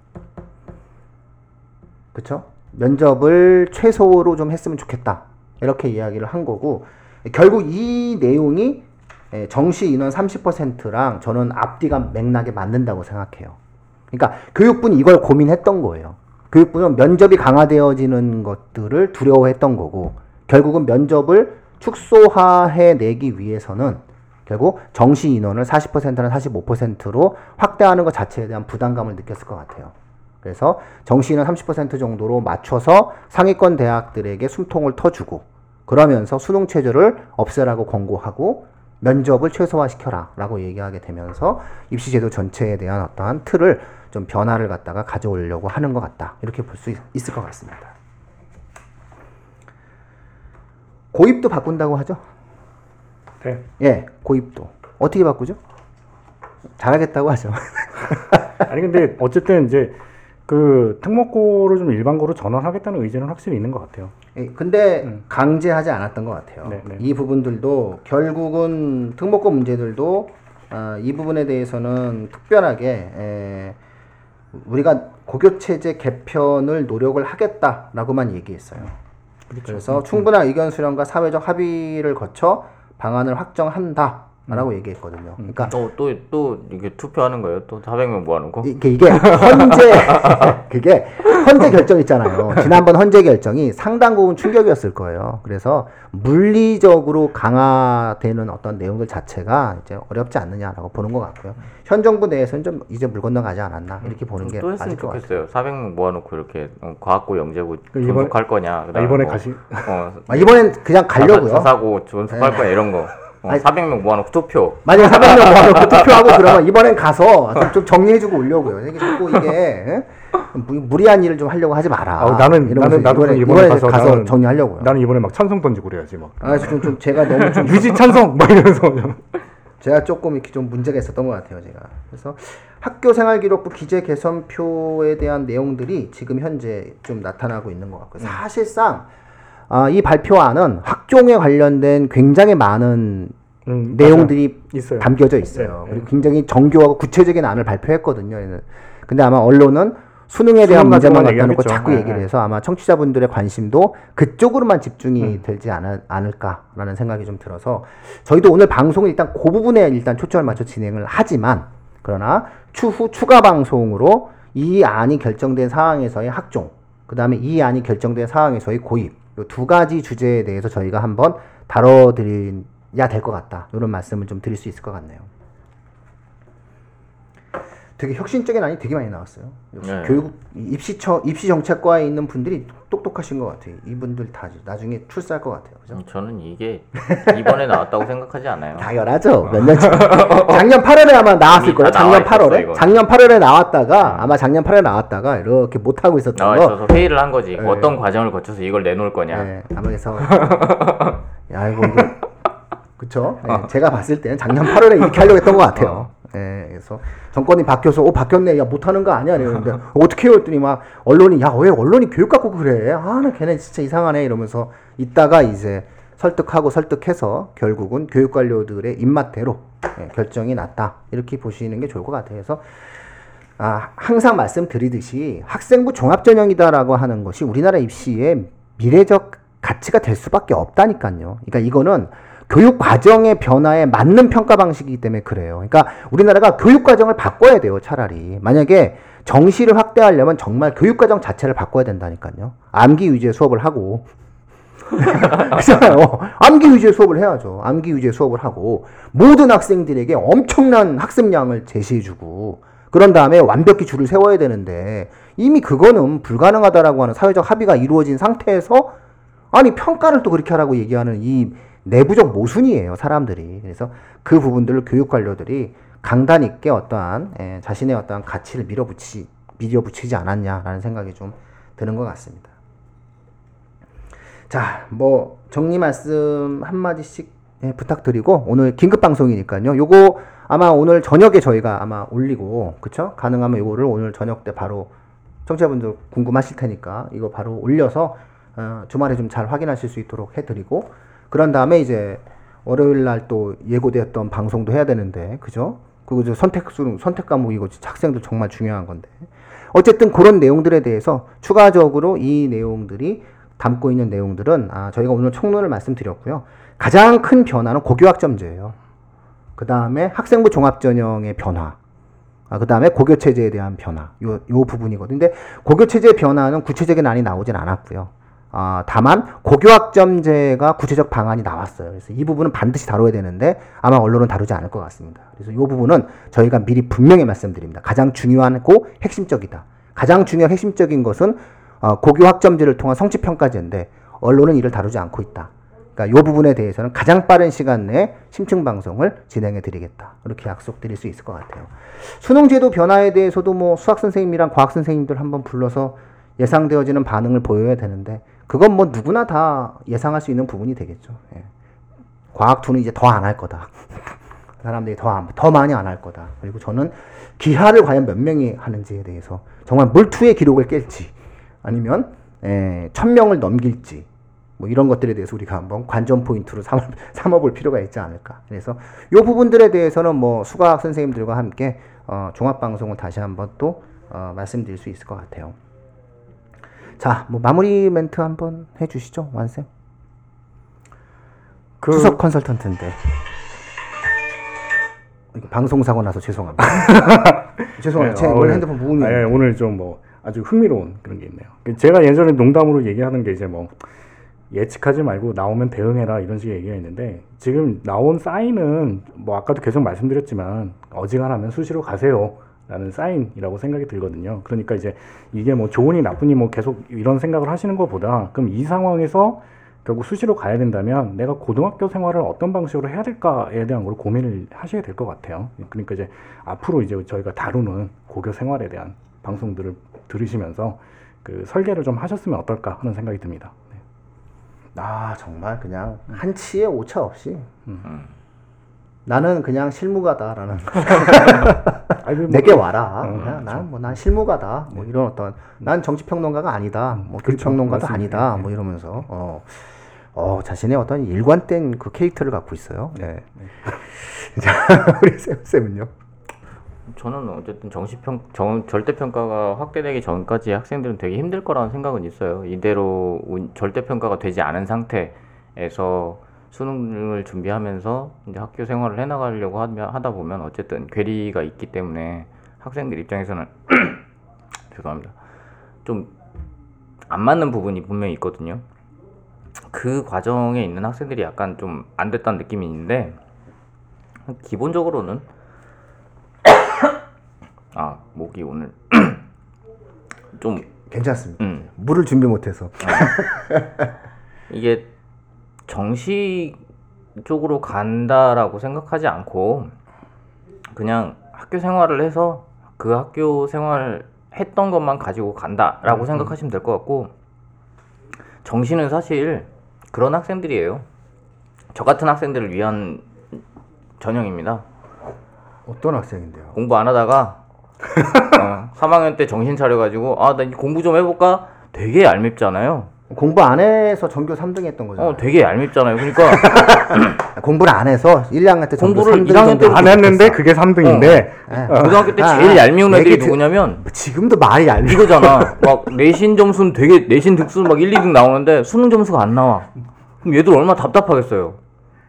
그쵸? 면접을 최소로 좀 했으면 좋겠다. 이렇게 이야기를 한 거고, 결국 이 내용이 예, 정시 인원 30%랑 저는 앞뒤가 맥락에 맞는다고 생각해요. 그러니까 교육부는 이걸 고민했던 거예요. 교육부는 면접이 강화되어지는 것들을 두려워했던 거고, 결국은 면접을 축소화해 내기 위해서는 결국 정시 인원을 40%나 45%로 확대하는 것 자체에 대한 부담감을 느꼈을 것 같아요. 그래서 정시 인원 30% 정도로 맞춰서 상위권 대학들에게 숨통을 터주고 그러면서 수능 체제를 없애라고 권고하고 면접을 최소화시켜라 라고 얘기하게 되면서 입시제도 전체에 대한 어떠한 틀을 좀 변화를 갖다가 가져오려고 하는 것 같다 이렇게 볼 수 있을 것 같습니다 고입도 바꾼다고 하죠 네. 예 고입도 어떻게 바꾸죠? 잘하겠다고 하죠 아니 근데 어쨌든 이제 그 특목고를 좀 일반고로 전환하겠다는 의지는 확실히 있는 것 같아요. 예, 근데 음. 강제하지 않았던 것 같아요. 네, 네. 이 부분들도 결국은 특목고 문제들도 아, 이 부분에 대해서는 특별하게 에, 우리가 고교 체제 개편을 노력을 하겠다라고만 얘기했어요. 그렇죠. 그래서 충분한 의견 수렴과 사회적 합의를 거쳐 방안을 확정한다 라고 음. 얘기했거든요. 그러니까 또 또 또 이게 투표하는 거예요? 또 400명 모아놓고? 이게 이게 헌재 그게 헌재 결정 있잖아요. 지난번 헌재 결정이 상당 부분 충격이었을 거예요. 그래서 물리적으로 강화되는 어떤 내용들 자체가 이제 어렵지 않느냐라고 보는 것 같고요. 현 정부 내에서는 좀 이제 물 건너가지 않았나 이렇게 보는 게또 했으면 맞을 것 같아요. 좋겠어요. 400명 모아놓고 이렇게 어, 과학고 영재고 그 이번에- 존속할 거냐? 아, 그다음에 이번에 뭐, 가시 어, 아, 이번엔 그냥 가려고요. 네. 자사고 존속할 거냐 이런 거. 어, 아니- 400명 모아놓고 투표. 만약에 400명 모아놓고 투표하고 그러면 이번엔 가서 좀, 좀 정리해주고 오려고요. 이게 자꾸 이게 예? 무, 무리한 일을 좀 하려고 하지 마라. 아, 나는- 나는 나도 이번에, 이번에 가서 가서, 나는- 정리하려고요. 나는 이번에 막 찬성 던지고 그래야지 막. 아, 그래서 좀, 좀 제가 너무 좀 유지 찬성 막 이러면서 좀. 제가 조금 이렇게 좀 문제가 있었던 것 같아요, 제가. 그래서 학교 생활기록부 기재 개선표에 대한 내용들이 지금 현재 좀 나타나고 있는 것 같고요. 사실상 아, 이 발표안은 학종에 관련된 굉장히 많은 음, 내용들이. 있어요. 담겨져 있어요. 네, 그리고 굉장히 정교하고 구체적인 안을 발표했거든요. 얘는. 근데 아마 언론은 수능에 대한 문제만 갖다 놓고. 자꾸 네, 얘기를 네. 해서 아마 청취자분들의 관심도 그쪽으로만 집중이 음. 되지 않, 않을까라는 생각이 좀 들어서 저희도 오늘 방송을 일단 그 부분에 일단 초점을 맞춰 진행을 하지만 그러나 추후 추가 방송으로 이 안이 결정된 상황에서의 학종, 그 다음에 이 안이 결정된 상황에서의 고입, 이 두 가지 주제에 대해서 저희가 한번 다뤄드려야 될 것 같다. 이런 말씀을 좀 드릴 수 있을 것 같네요. 되게 혁신적인 안이 되게 많이 나왔어요. 역시 네. 교육 입시처 입시 정책과에 있는 분들이 똑똑하신 것 같아요. 이분들 다 나중에 출세할 것 같아요. 그죠? 저는 이게 이번에 나왔다고 생각하지 않아요. 당연하죠. 몇 년 전. 작년 8월에 아마 나왔을 이미 거예요. 다 작년 나와 있었어, 8월에. 이거. 작년 8월에 나왔다가 아마 작년 8월에 나왔다가 이렇게 못 하고 있었던 나와 거. 있어서 회의를 한 거지. 네. 어떤 과정을 거쳐서 이걸 내놓을 거냐. 네, 아마 그래서 야 이거 이거 그쵸? 네, 제가 봤을 때는 작년 8월에 이렇게 하려고 했던 것 같아요. 네, 그래서 정권이 바뀌어서 어 바뀌었네, 야 못하는 거 아니야 이러는데 어떻게 해요? 했더니 막 언론이 야 왜 언론이 교육 갖고 그래? 아나 걔네 진짜 이상하네 이러면서 있다가 이제 설득하고 설득해서 결국은 교육 관료들의 입맛대로 예, 결정이 났다 이렇게 보시는 게 좋을 것 같아요. 그래서 아, 항상 말씀드리듯이 학생부 종합전형이다라고 하는 것이 우리나라 입시의 미래적 가치가 될 수밖에 없다니까요. 그러니까 이거는 교육 과정의 변화에 맞는 평가 방식이기 때문에 그래요. 그러니까 우리나라가 교육 과정을 바꿔야 돼요, 차라리. 만약에 정시를 확대하려면 정말 교육 과정 자체를 바꿔야 된다니까요. 암기 위주의 수업을 하고 그렇잖아요. 암기 위주의 수업을 해야죠. 암기 위주의 수업을 하고 모든 학생들에게 엄청난 학습량을 제시해주고 그런 다음에 완벽히 줄을 세워야 되는데 이미 그거는 불가능하다라고 하는 사회적 합의가 이루어진 상태에서 아니 평가를 또 그렇게 하라고 얘기하는 이 내부적 모순이에요 사람들이 그래서 그 부분들을 교육 관료들이 강단 있게 어떠한 예, 자신의 어떠한 가치를 밀어붙이 밀어붙이지 않았냐라는 생각이 좀 드는 것 같습니다. 자, 뭐 정리 말씀 한 마디씩 예, 부탁드리고 오늘 긴급 방송이니까요. 요거 아마 오늘 저녁에 저희가 아마 올리고 그쵸? 가능하면 요거를 오늘 저녁 때 바로 청취자분들 궁금하실 테니까 이거 바로 올려서 어, 주말에 좀 잘 확인하실 수 있도록 해드리고 그런 다음에 이제 월요일 날 또 예고되었던 방송도 해야 되는데 그죠? 그거 저 선택 수능 선택 과목이고 학생들 정말 중요한 건데 어쨌든 그런 내용들에 대해서 추가적으로 이 내용들이 담고 있는 내용들은 아, 저희가 오늘 총론을 말씀드렸고요. 가장 큰 변화는 고교학점제예요. 그 다음에 학생부 종합전형의 변화. 아, 그 다음에 고교체제에 대한 변화. 요, 요 부분이거든요. 근데 고교체제 변화는 구체적인 안이 나오진 않았고요. 아, 다만 고교학점제가 구체적 방안이 나왔어요. 그래서 이 부분은 반드시 다뤄야 되는데 아마 언론은 다루지 않을 것 같습니다. 그래서 이 부분은 저희가 미리 분명히 말씀드립니다. 가장 중요하고 핵심적이다. 가장 중요한 핵심적인 것은 어, 고교학점제를 통한 성취평가제인데 언론은 이를 다루지 않고 있다. 그러니까 이 부분에 대해서는 가장 빠른 시간 내에 심층 방송을 진행해 드리겠다. 이렇게 약속드릴 수 있을 것 같아요. 수능 제도 변화에 대해서도 뭐 수학 선생님이랑 과학 선생님들 한번 불러서 예상되어지는 반응을 보여야 되는데 그건 뭐 누구나 다 예상할 수 있는 부분이 되겠죠. 예. 과학 투는 이제 더 안 할 거다. 사람들이 더, 안- 더 많이 안 할 거다. 그리고 저는 기하를 과연 몇 명이 하는지에 대해서 정말 물투의 기록을 깰지 아니면 에, 천 명을 넘길지 뭐 이런 것들에 대해서 우리가 한번 관전 포인트로 삼아, 삼아볼 필요가 있지 않을까. 그래서 이 부분들에 대해서는 뭐 수학 선생님들과 함께 어, 종합 방송을 다시 한번 또 어, 말씀드릴 수 있을 것 같아요. 자, 뭐 마무리 멘트 한번 해주시죠, 완쌤. 그 수석 컨설턴트인데. 방송 사고 나서 죄송합니다. 죄송합니다. 네, 제 아, 오늘- 핸드폰 무음이. 아, 예, 오늘 좀 뭐 아주 흥미로운 그런 게 있네요. 그 제가 예전에 농담으로 얘기하는 게 이제 뭐 예측하지 말고 나오면 대응해라 이런 식의 얘기가 있는데 지금 나온 사인은 뭐 아까도 계속 말씀드렸지만 어지간하면 수시로 가세요. 라는 사인이라고 생각이 들거든요. 그러니까 이제 이게 뭐 좋으니 나쁘니 뭐 계속 이런 생각을 하시는 것보다 그럼 이 상황에서 결국 수시로 가야 된다면 내가 고등학교 생활을 어떤 방식으로 해야 될까에 대한 걸 고민을 하셔야 될 것 같아요. 그러니까 이제 앞으로 이제 저희가 다루는 고교 생활에 대한 방송들을 들으시면서 그 설계를 좀 하셨으면 어떨까 하는 생각이 듭니다. 네. 아 정말 그냥 한 치의 오차 없이 음. 나는 그냥 실무가다라는 뭐, 내게 와라. 어, 그냥 난뭐 난 실무가다. 뭐 이런 어떤 난 정치 평론가가 아니다. 뭐 그렇죠. 교육평론가도. 아니다. 네. 뭐 이러면서 어, 어 자신의 어떤 일관된 그 캐릭터를 갖고 있어요. 네. 자 우리 쌤 쌤은요. 저는 어쨌든 정시평 정, 절대평가가 확대되기 전까지 학생들은 되게 힘들 거라는 생각은 있어요. 이대로 운- 절대평가가 되지 않은 상태에서 수능을 준비하면서 이제 학교 생활을 해나가려고 하다 보면 어쨌든 괴리가 있기 때문에 학생들 입장에서는 죄송합니다. 좀 안 맞는 부분이 분명히 있거든요. 그 과정에 있는 학생들이 약간 좀 안 됐다는 느낌이 있는데 기본적으로는 아 목이 오늘 좀 괜찮습니다. 음, 물을 준비 못해서. 이게 정시 쪽으로 간다라고 생각하지 않고 그냥 학교 생활을 해서 그 학교 생활 했던 것만 가지고 간다라고 생각하시면 될 것 같고 정시는 사실 그런 학생들이에요. 저 같은 학생들을 위한 전형입니다. 어떤 학생인데요? 공부 안 하다가 어, 3학년 때 정신 차려가지고 아 나 공부 좀 해볼까? 되게 얄밉잖아요. 공부 안 해서 전교 3등 했던 거잖아요. 어, 되게 얄밉잖아요. 그러니까 공부를 안 해서 1학년 때 전교 공부를 3등 1학년 정도 때부터 안 했는데 그게 3등인데 예. 고등학교 때 아, 제일 아, 얄미운 애들이 얘기 드- 누구냐면 지금도 말이 얄미. 이거잖아. 막 내신 점수는 되게 내신 득수는 막 1, 2등 나오는데 수능 점수가 안 나와. 그럼 얘들 얼마나 답답하겠어요.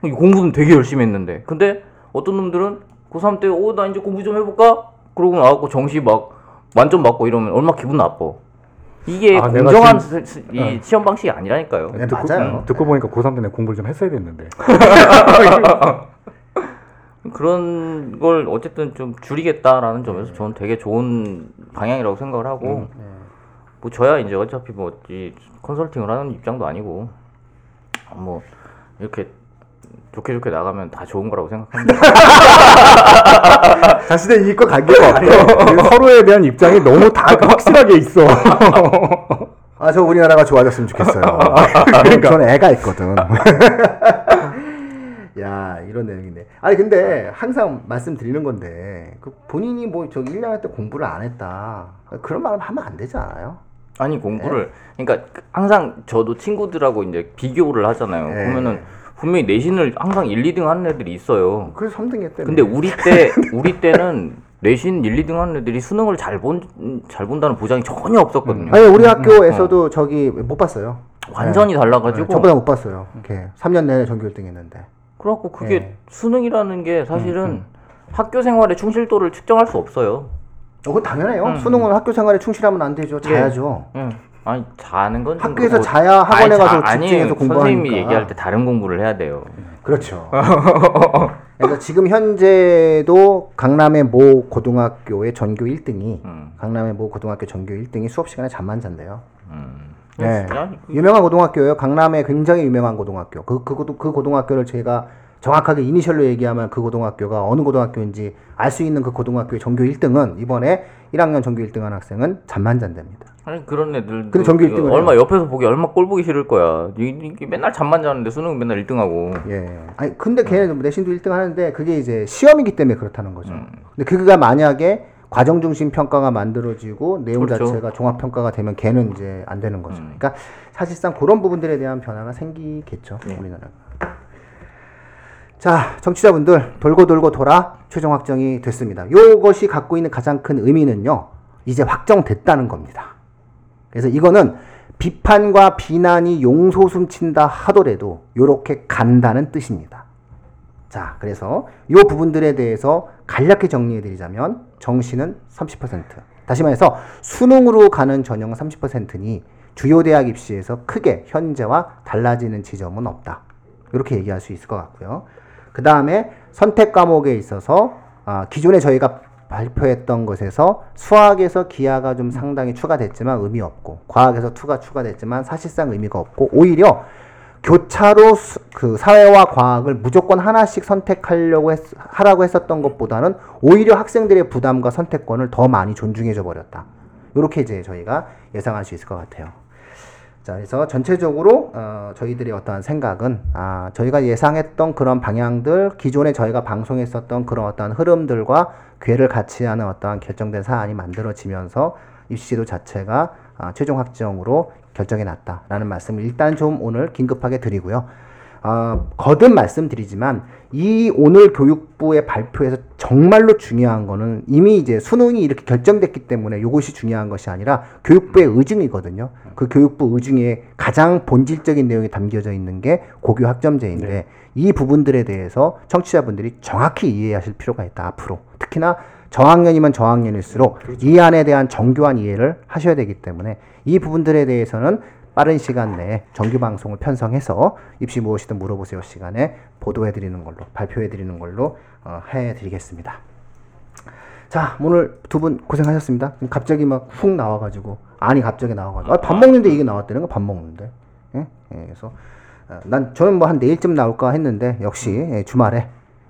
공부는 되게 열심히 했는데. 근데 어떤 놈들은 고3 때, 어, 나 이제 공부 좀 해볼까? 그러고 나와갖고 정시 막 만점 받고 이러면 얼마 나 기분 나빠. 이게 아, 내가 공정한 스- 스- 이 시험 방식이 아니라니까요. 네, 듣고, 맞아요. 듣고 보니까 고3 때는 공부를 좀 했어야 됐는데. 그런 걸 어쨌든 좀 줄이겠다라는 점에서 저는 되게 좋은 방향이라고 생각을 하고 뭐 저야 이제 어차피 뭐 이 컨설팅을 하는 입장도 아니고 뭐 이렇게 좋게 좋게 나가면 다 좋은 거라고 생각합니다. 자신의 이익과 관계가 없대요. 서로에 대한 입장이 너무 다 확실하게 있어. 아, 저 우리나라가 좋아졌으면 좋겠어요. 그러니까 저는 애가 있거든. 야, 이런 내용이네. 아니, 근데 항상 말씀드리는 건데, 그 본인이 뭐 저기 1학년 때 공부를 안 했다. 그런 말을 하면 안 되지 않아요? 아니 공부를 그러니까 항상 저도 친구들하고 이제 비교를 하잖아요. 네. 보면은 분명히 내신을 항상 1, 2등 하는 애들이 있어요. 그래서 3등 했대. 근데 우리 때 우리 때는 내신 1, 2등 하는 애들이 수능을 잘 본 잘 본다는 보장이 전혀 없었거든요. 아니, 우리 학교에서도 저기 못 봤어요. 완전히 달라가지고 네, 저보다 못 봤어요. 이렇게 3년 내내 전교 1등 했는데. 그래갖고 그게 네. 수능이라는 게 사실은 학교 생활의 충실도를 측정할 수 없어요. 어, 그건 당연해요. 수능은 학교 생활에 충실하면 안 되죠. 자야죠. 응. 아니 자는 건좀 학교에서 그렇고- 자야 학원에 가서 집중해서 공부하니까. 선생님이 얘기할 때 다른 공부를 해야 돼요. 그렇죠. 그래서 지금 현재도 강남의 모 고등학교의 전교 1등이 음. 강남의 모 고등학교 전교 1등이 수업 시간에 잠만 잔대요. 음. 네. 진짜? 유명한 고등학교예요. 강남의 굉장히 유명한 고등학교. 그, 그, 고등- 그 고등학교를 제가 정확하게 이니셜로 얘기하면 그 고등학교가 어느 고등학교인지 알 수 있는 그 고등학교의 전교 1등은 이번에 1학년 전교 1등한 학생은 잠만 잔답니다. 아니 그런 애들 근데 전교 1등을 얼마. 옆에서 보기 얼마 꼴 보기 싫을 거야. 이, 이 맨날 잠만 자는데 수능 맨날 1등하고. 예. 아니 근데 걔는 내신도 1등 하는데 그게 이제 시험이기 때문에 그렇다는 거죠. 음. 근데 그가 만약에 과정 중심 평가가 만들어지고 내용 그렇죠. 자체가 종합 평가가 되면 걔는 이제 안 되는 거죠. 음. 그러니까 사실상 그런 부분들에 대한 변화가 생기겠죠. 네. 우리나라가. 자, 정치자분들 돌고 돌고 돌아 최종 확정이 됐습니다. 요것이 갖고 있는 가장 큰 의미는요. 이제 확정됐다는 겁니다. 그래서 이거는 비판과 비난이 용솟음친다 하더라도 요렇게 간다는 뜻입니다. 자, 그래서 요 부분들에 대해서 간략히 정리해 드리자면 정시는 30%. 다시 말해서 수능으로 가는 전형은 30%니 주요 대학 입시에서 크게 현재와 달라지는 지점은 없다. 이렇게 얘기할 수 있을 것 같고요. 그 다음에 선택 과목에 있어서 아, 기존에 저희가 발표했던 것에서 수학에서 기하가 좀 상당히 추가됐지만 의미 없고 과학에서 투가 추가됐지만 사실상 의미가 없고 오히려 교차로 수- 그 사회와 과학을 무조건 하나씩 선택하려고 했, 하라고 했었던 것보다는 오히려 학생들의 부담과 선택권을 더 많이 존중해줘 버렸다. 이렇게 이제 저희가 예상할 수 있을 것 같아요. 자, 그래서 전체적으로 어, 저희들의 어떠한 생각은 아, 저희가 예상했던 그런 방향들, 기존에 저희가 방송했었던 그런 어떠한 흐름들과 궤를 같이 하는 어떠한 결정된 사안이 만들어지면서 입시 제도 자체가 아, 최종 확정으로 결정이 났다라는 말씀을 일단 좀 오늘 긴급하게 드리고요. 어, 거듭 말씀드리지만 이 오늘 교육부의 발표에서 정말로 중요한 거는 이미 이제 수능이 이렇게 결정됐기 때문에 이것이 중요한 것이 아니라 교육부의 의중이거든요. 그 교육부 의중에 가장 본질적인 내용이 담겨져 있는 게 고교 학점제인데 이 부분들에 대해서 청취자분들이 정확히 이해하실 필요가 있다 앞으로. 특히나 저학년이면 저학년일수록 이 안에 대한 정교한 이해를 하셔야 되기 때문에 이 부분들에 대해서는 빠른 시간 내에 정규 방송을 편성해서 입시 무엇이든 물어보세요 시간에 보도해 드리는 걸로 발표해 드리는 걸로 어, 해 드리겠습니다. 자 오늘 두 분 고생하셨습니다. 갑자기 막 훅 나와가지고 아니 갑자기 나와가지고 아, 밥 먹는데 이게 나왔다는 거 밥 먹는데 예? 예, 그래서 어, 난 저는 뭐 한 내일쯤 나올까 했는데 역시 예, 주말에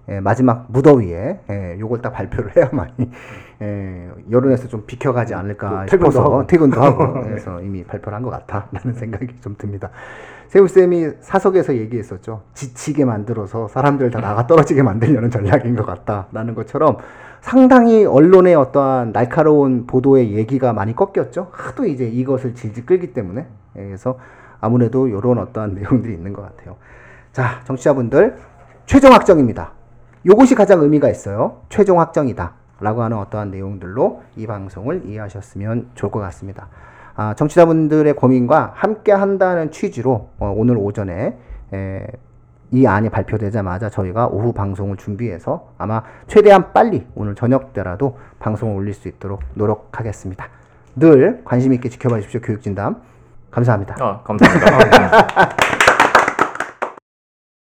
예, 마지막 무더위에 예, 요걸 딱 발표를 해야만이 예, 여론에서 좀 비켜가지 않을까 뭐 퇴근도 싶어서 하고. 퇴근도 하고 그래서 이미 발표를 한 것 같다라는 생각이 좀 듭니다. 세우 쌤이 사석에서 얘기했었죠. 지치게 만들어서 사람들 다 나가 떨어지게 만들려는 전략인 것 같다라는 것처럼 상당히 언론의 어떠한 날카로운 보도의 얘기가 많이 꺾였죠. 하도 이제 이것을 질질 끌기 때문에 예, 그래서 아무래도 이런 어떠한 내용들이 있는 것 같아요. 자, 정치자분들 최종 확정입니다. 요것이 가장 의미가 있어요. 최종 확정이다. 라고 하는 어떠한 내용들로 이 방송을 이해하셨으면 좋을 것 같습니다. 아, 정치자분들의 고민과 함께 한다는 취지로 어, 오늘 오전에 에, 이 안이 발표되자마자 저희가 오후 방송을 준비해서 아마 최대한 빨리 오늘 저녁 때라도 방송을 올릴 수 있도록 노력하겠습니다. 늘 관심 있게 지켜봐 주십시오. 교육진담. 감사합니다. 어, 감사합니다.